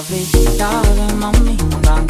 I'll be darling, mommy, non